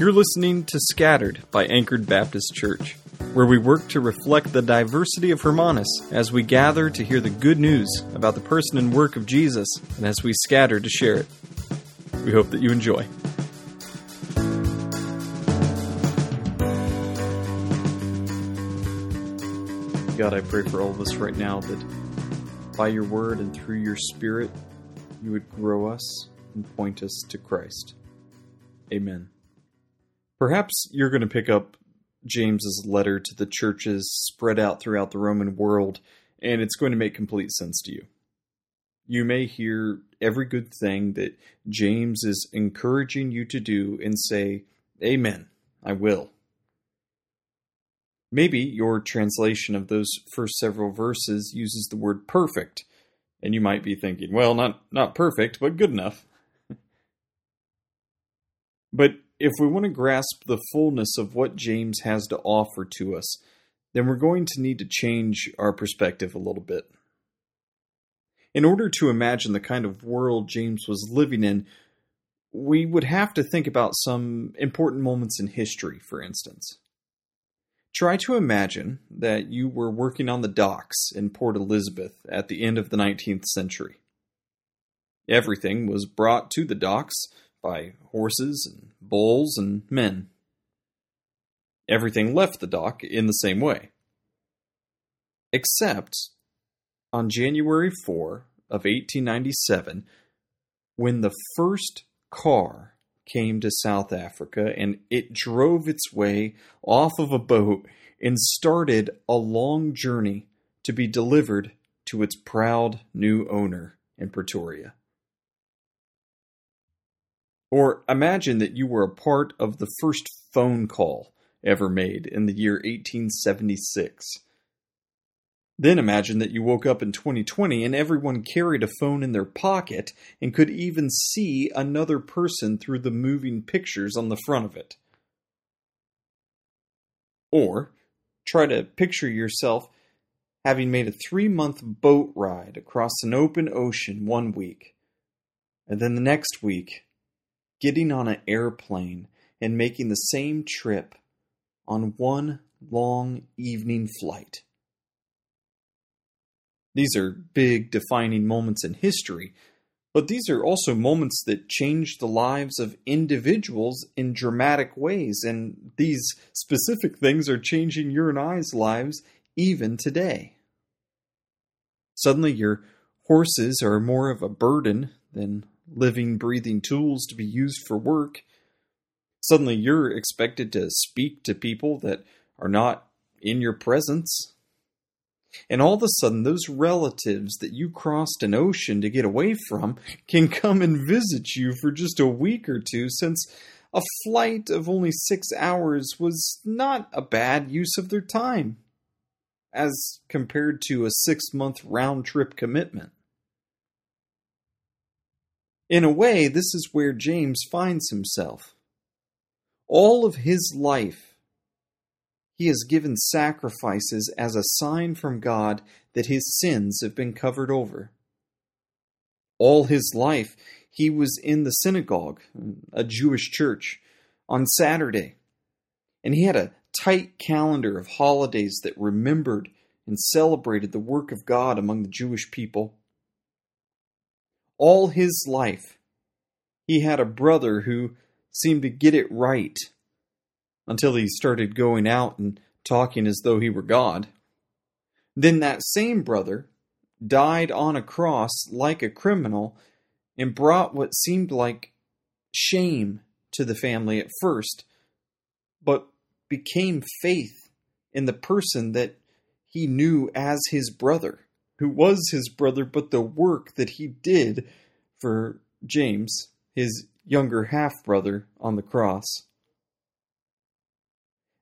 You're listening to Scattered by Anchored Baptist Church, where we work to reflect the diversity of Hermanus as we gather to hear the good news about the person and work of Jesus and as we scatter to share it. We hope that you enjoy. God, I pray for all of us right now that by your word and through your spirit, you would grow us and point us to Christ. Amen. Perhaps you're going to pick up James's letter to the churches spread out throughout the Roman world, and it's going to make complete sense to you. You may hear every good thing that James is encouraging you to do and say, Amen, I will. Maybe your translation of those first several verses uses the word perfect, and you might be thinking, well, not, not perfect, but good enough. but if we want to grasp the fullness of what James has to offer to us, then we're going to need to change our perspective a little bit. In order to imagine the kind of world James was living in, we would have to think about some important moments in history, for instance. Try to imagine that you were working on the docks in Port Elizabeth at the end of the 19th century. Everything was brought to the docks by horses and bulls and men. Everything left the dock in the same way. Except on January 4 of 1897, when the first car came to South Africa and it drove its way off of a boat and started a long journey to be delivered to its proud new owner in Pretoria. Or imagine that you were a part of the first phone call ever made in the year 1876. Then imagine that you woke up in 2020 and everyone carried a phone in their pocket and could even see another person through the moving pictures on the front of it. Or try to picture yourself having made a three month boat ride across an open ocean one week, and then the next week getting on an airplane and making the same trip on one long evening flight. These are big defining moments in history, but these are also moments that change the lives of individuals in dramatic ways, and these specific things are changing your and I's lives even today. Suddenly, your horses are more of a burden than living, breathing tools to be used for work. Suddenly, you're expected to speak to people that are not in your presence. And all of a sudden, those relatives that you crossed an ocean to get away from can come and visit you for just a week or two, since a flight of only six hours was not a bad use of their time, as compared to a six month round trip commitment. In a way, this is where James finds himself. All of his life, he has given sacrifices as a sign from God that his sins have been covered over. All his life, he was in the synagogue, a Jewish church, on Saturday, and he had a tight calendar of holidays that remembered and celebrated the work of God among the Jewish people all his life, he had a brother who seemed to get it right until he started going out and talking as though he were God. Then that same brother died on a cross like a criminal and brought what seemed like shame to the family at first, but became faith in the person that he knew as his brother who was his brother, but the work that he did for James, his younger half brother, on the cross.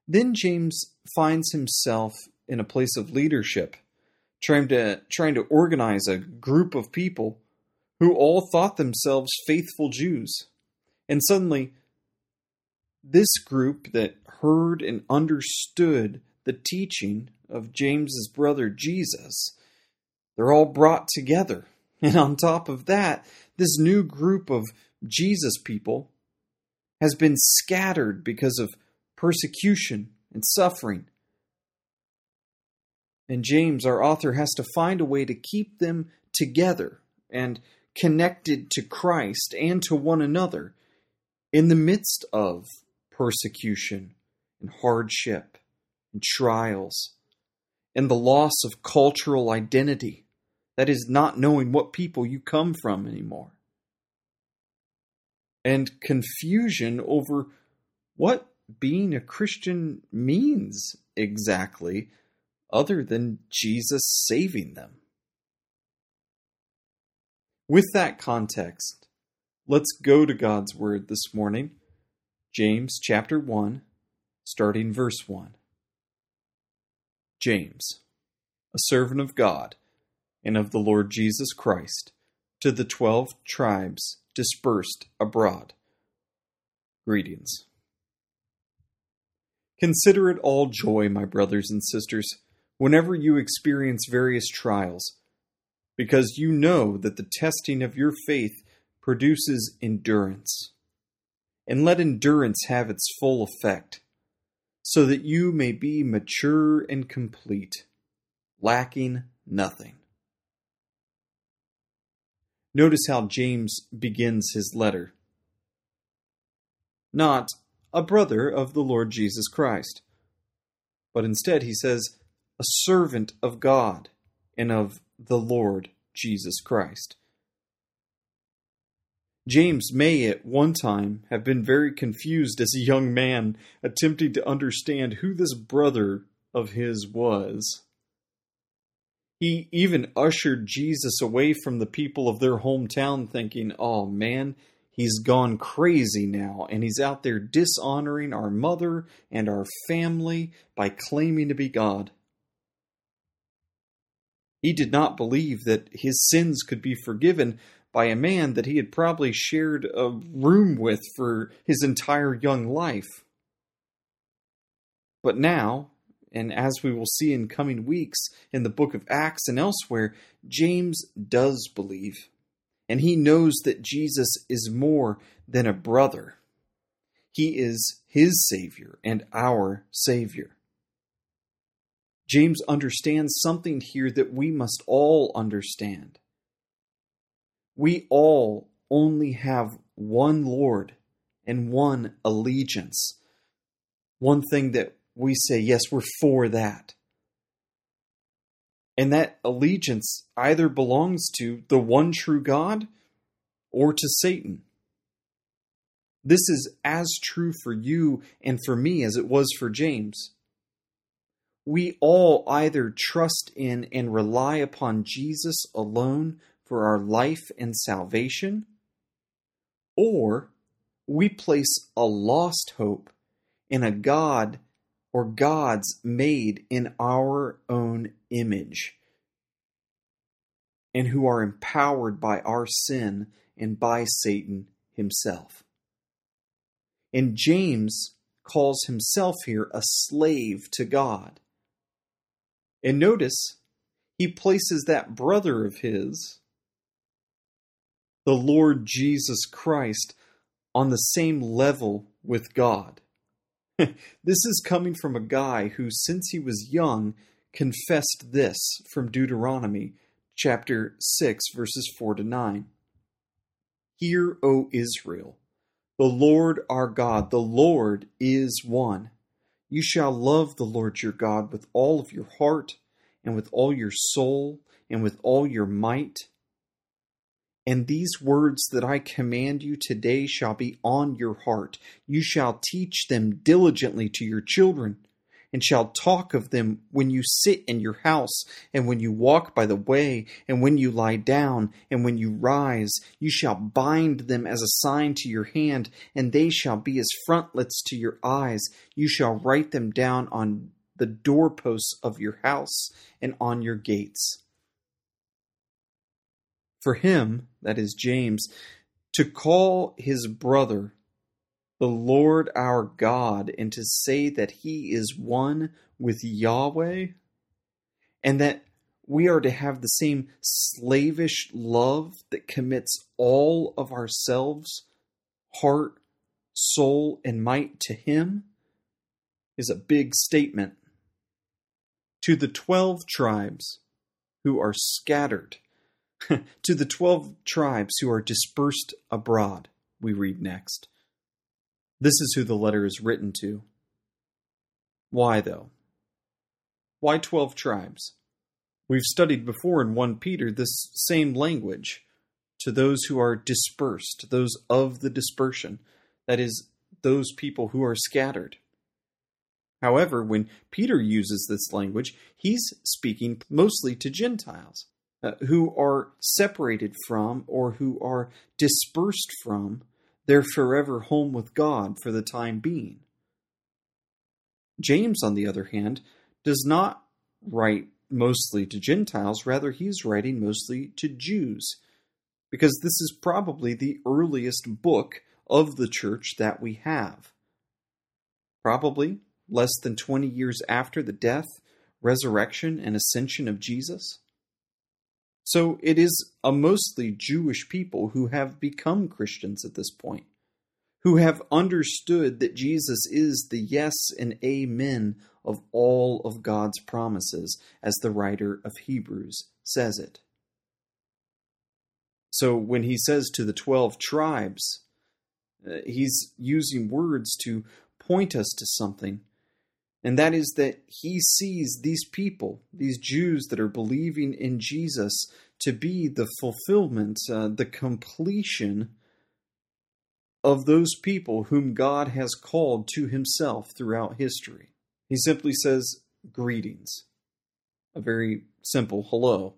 Then James finds himself in a place of leadership, trying to, trying to organize a group of people who all thought themselves faithful Jews. And suddenly, this group that heard and understood the teaching of James's brother Jesus they're all brought together. And on top of that, this new group of Jesus people has been scattered because of persecution and suffering. And James, our author, has to find a way to keep them together and connected to Christ and to one another in the midst of persecution and hardship and trials and the loss of cultural identity. That is, not knowing what people you come from anymore. And confusion over what being a Christian means exactly, other than Jesus saving them. With that context, let's go to God's Word this morning. James chapter 1, starting verse 1. James, a servant of God and of the Lord Jesus Christ, to the twelve tribes dispersed abroad. Greetings. Consider it all joy, my brothers and sisters, whenever you experience various trials because you know that the testing of your faith produces endurance. And let endurance have its full effect, so that you may be mature and complete, lacking nothing. Notice how James begins his letter. Not a brother of the Lord Jesus Christ, but instead he says, a servant of God and of the Lord Jesus Christ. James may at one time have been very confused as a young man, attempting to understand who this brother of his was. He even ushered Jesus away from the people of their hometown, thinking, oh man, he's gone crazy now, and he's out there dishonoring our mother and our family by claiming to be God. He did not believe that his sins could be forgiven by a man that he had probably shared a room with for his entire young life. But now, and as we will see in coming weeks in the book of Acts and elsewhere, James does believe. And he knows that Jesus is more than a brother. He is his Savior and our Savior. James understands something here that we must all understand. We all only have one Lord and one allegiance. One thing that we say, yes, we're for that. And that allegiance either belongs to the one true God or to Satan. This is as true for you and for me as it was for James we all either trust in and rely upon Jesus alone for our life and salvation, or we place a lost hope in a God or gods made in our own image and who are empowered by our sin and by Satan himself. And James calls himself here a slave to God. And notice, he places that brother of his, the Lord Jesus Christ, on the same level with God. this is coming from a guy who, since he was young, confessed this from Deuteronomy chapter 6, verses 4 to 9. Hear, O Israel, the Lord our God, the Lord is one. You shall love the Lord your God with all of your heart, and with all your soul, and with all your might. And these words that I command you today shall be on your heart. You shall teach them diligently to your children and shall talk of them when you sit in your house, and when you walk by the way, and when you lie down, and when you rise. You shall bind them as a sign to your hand, and they shall be as frontlets to your eyes. You shall write them down on the doorposts of your house and on your gates. For him, that is James, to call his brother the Lord our God and to say that he is one with Yahweh and that we are to have the same slavish love that commits all of ourselves, heart, soul, and might to him is a big statement. To the twelve tribes who are scattered, to the twelve tribes who are dispersed abroad, we read next. This is who the letter is written to. Why, though? Why 12 tribes? We've studied before in 1 Peter this same language to those who are dispersed, those of the dispersion, that is, those people who are scattered. However, when Peter uses this language, he's speaking mostly to Gentiles uh, who are separated from or who are dispersed from their forever home with God for the time being. James, on the other hand, does not write mostly to Gentiles, rather, he's writing mostly to Jews, because this is probably the earliest book of the church that we have. Probably less than 20 years after the death, resurrection, and ascension of Jesus. So it is a mostly Jewish people who have become Christians at this point who have understood that Jesus is the yes and amen of all of God's promises, as the writer of Hebrews says it. So when he says to the 12 tribes, uh, he's using words to point us to something, and that is that he sees these people, these Jews that are believing in Jesus, to be the fulfillment, uh, the completion of those people whom God has called to himself throughout history. He simply says, Greetings. A very simple hello.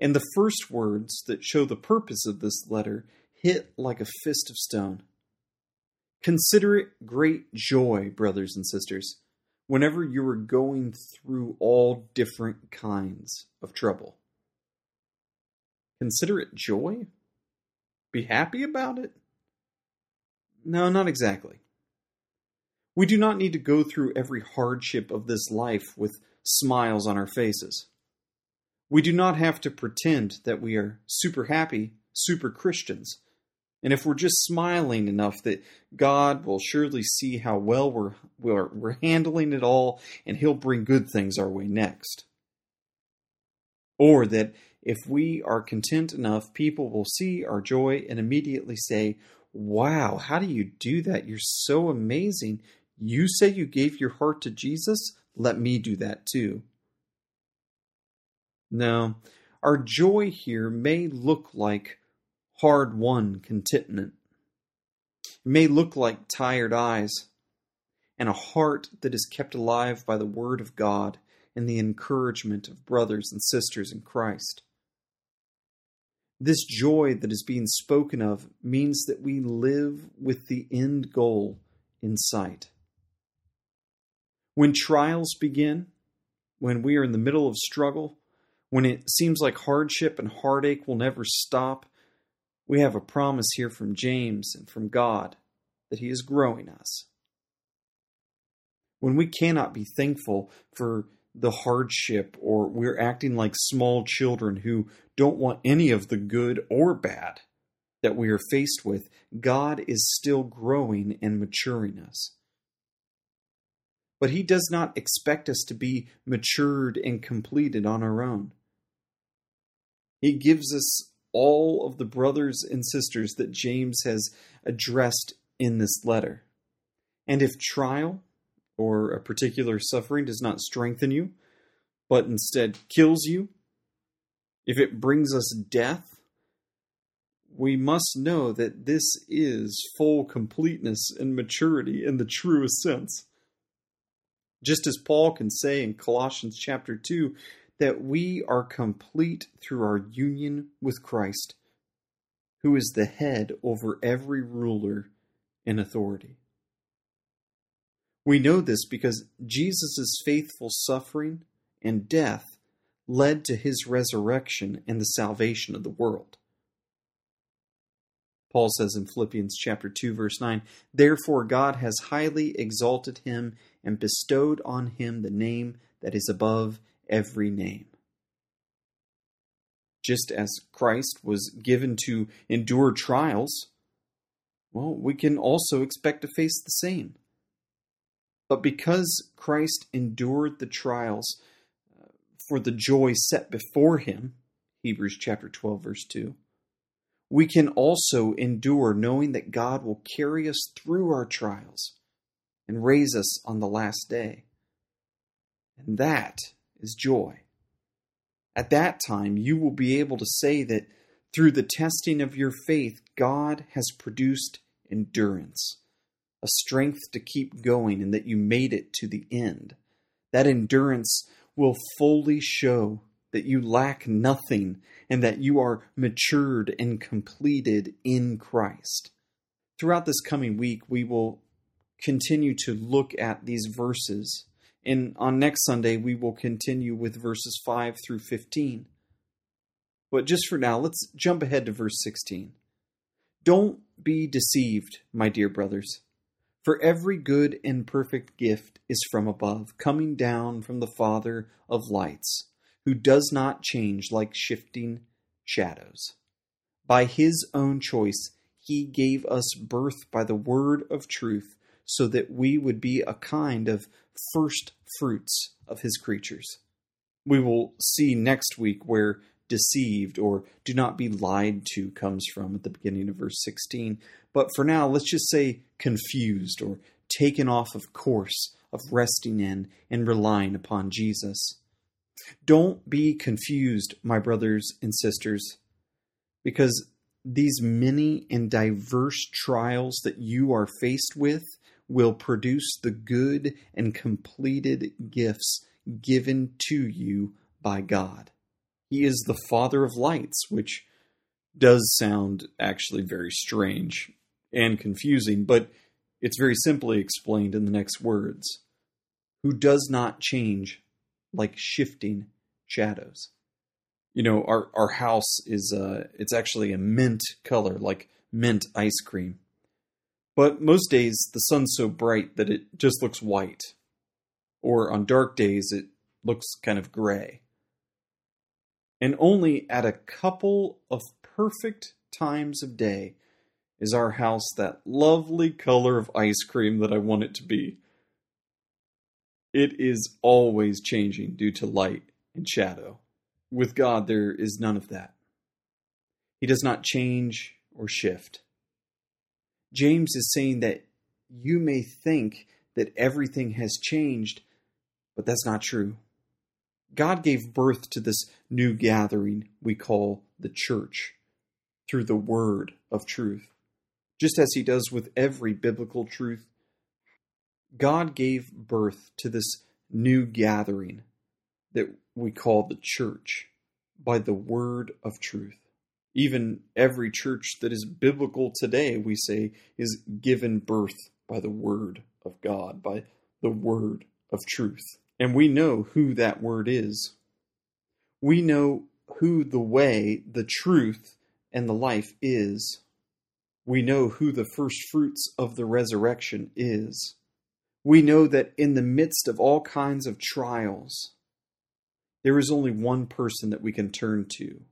And the first words that show the purpose of this letter hit like a fist of stone. Consider it great joy, brothers and sisters, whenever you are going through all different kinds of trouble. Consider it joy? be happy about it? No, not exactly. We do not need to go through every hardship of this life with smiles on our faces. We do not have to pretend that we are super happy, super Christians. And if we're just smiling enough that God will surely see how well we're, we're, we're handling it all and He'll bring good things our way next. Or that if we are content enough, people will see our joy and immediately say, Wow, how do you do that? You're so amazing. You say you gave your heart to Jesus? Let me do that too. No, our joy here may look like hard won contentment. It may look like tired eyes and a heart that is kept alive by the Word of God and the encouragement of brothers and sisters in Christ. This joy that is being spoken of means that we live with the end goal in sight. When trials begin, when we are in the middle of struggle, when it seems like hardship and heartache will never stop, we have a promise here from James and from God that He is growing us. When we cannot be thankful for the hardship or we're acting like small children who don't want any of the good or bad that we are faced with, God is still growing and maturing us. But He does not expect us to be matured and completed on our own. He gives us all of the brothers and sisters that James has addressed in this letter. And if trial, or a particular suffering does not strengthen you, but instead kills you, if it brings us death, we must know that this is full completeness and maturity in the truest sense. Just as Paul can say in Colossians chapter 2 that we are complete through our union with Christ, who is the head over every ruler and authority. We know this because Jesus' faithful suffering and death led to his resurrection and the salvation of the world. Paul says in Philippians chapter 2 verse 9, "Therefore God has highly exalted him and bestowed on him the name that is above every name." Just as Christ was given to endure trials, well, we can also expect to face the same. But because Christ endured the trials uh, for the joy set before him, Hebrews chapter 12 verse 2, we can also endure knowing that God will carry us through our trials and raise us on the last day. And that is joy. At that time, you will be able to say that through the testing of your faith, God has produced endurance, a strength to keep going, and that you made it to the end. That endurance will fully show that you lack nothing and that you are matured and completed in Christ. Throughout this coming week, we will continue to look at these verses. And on next Sunday, we will continue with verses 5 through 15. But just for now, let's jump ahead to verse 16. Don't be deceived, my dear brothers. For every good and perfect gift is from above, coming down from the Father of lights, who does not change like shifting shadows. By his own choice, he gave us birth by the word of truth, so that we would be a kind of first fruits of his creatures. We will see next week where deceived or do not be lied to comes from at the beginning of verse 16. But for now, let's just say confused or taken off of course of resting in and relying upon Jesus. Don't be confused, my brothers and sisters, because these many and diverse trials that you are faced with will produce the good and completed gifts given to you by God. He is the Father of lights, which does sound actually very strange and confusing, but it's very simply explained in the next words who does not change like shifting shadows. You know, our, our house is uh it's actually a mint color, like mint ice cream. But most days the sun's so bright that it just looks white. Or on dark days it looks kind of gray. And only at a couple of perfect times of day is our house that lovely color of ice cream that I want it to be. It is always changing due to light and shadow. With God, there is none of that. He does not change or shift. James is saying that you may think that everything has changed, but that's not true. God gave birth to this new gathering we call the church through the word of truth. Just as he does with every biblical truth, God gave birth to this new gathering that we call the church by the word of truth. Even every church that is biblical today, we say, is given birth by the word of God, by the word of truth. And we know who that word is. We know who the way, the truth, and the life is. We know who the first fruits of the resurrection is. We know that in the midst of all kinds of trials, there is only one person that we can turn to.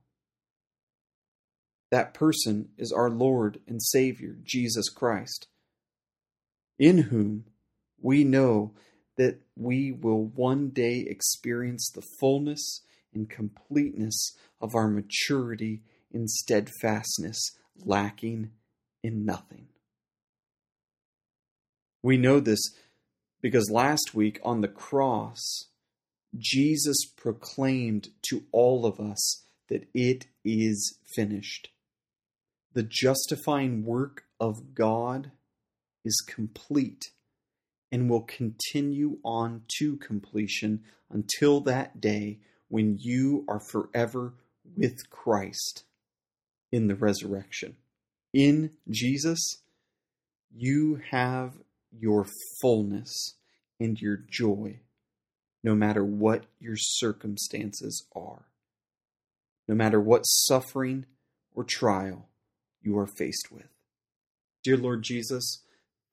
That person is our Lord and Savior, Jesus Christ, in whom we know that we will one day experience the fullness and completeness of our maturity in steadfastness, lacking in nothing. We know this because last week on the cross, Jesus proclaimed to all of us that it is finished. The justifying work of God is complete and will continue on to completion until that day when you are forever with Christ in the resurrection. In Jesus, you have your fullness and your joy no matter what your circumstances are, no matter what suffering or trial you are faced with. Dear Lord Jesus,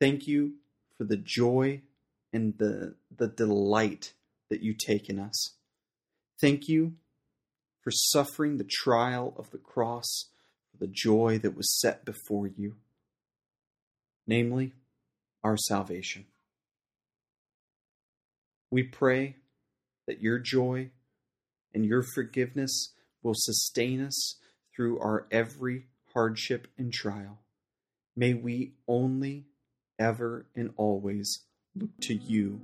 thank you for the joy and the, the delight that you take in us. Thank you for suffering the trial of the cross for the joy that was set before you. namely, our salvation. We pray that your joy and your forgiveness will sustain us through our every hardship and trial. May we only, ever, and always look to you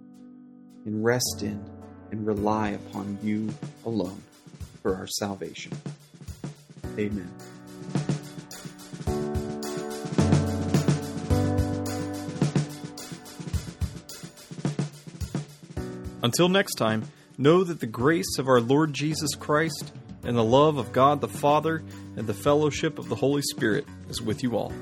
and rest in and rely upon you alone for our salvation. Amen. Until next time, know that the grace of our Lord Jesus Christ and the love of God the Father and the fellowship of the Holy Spirit is with you all.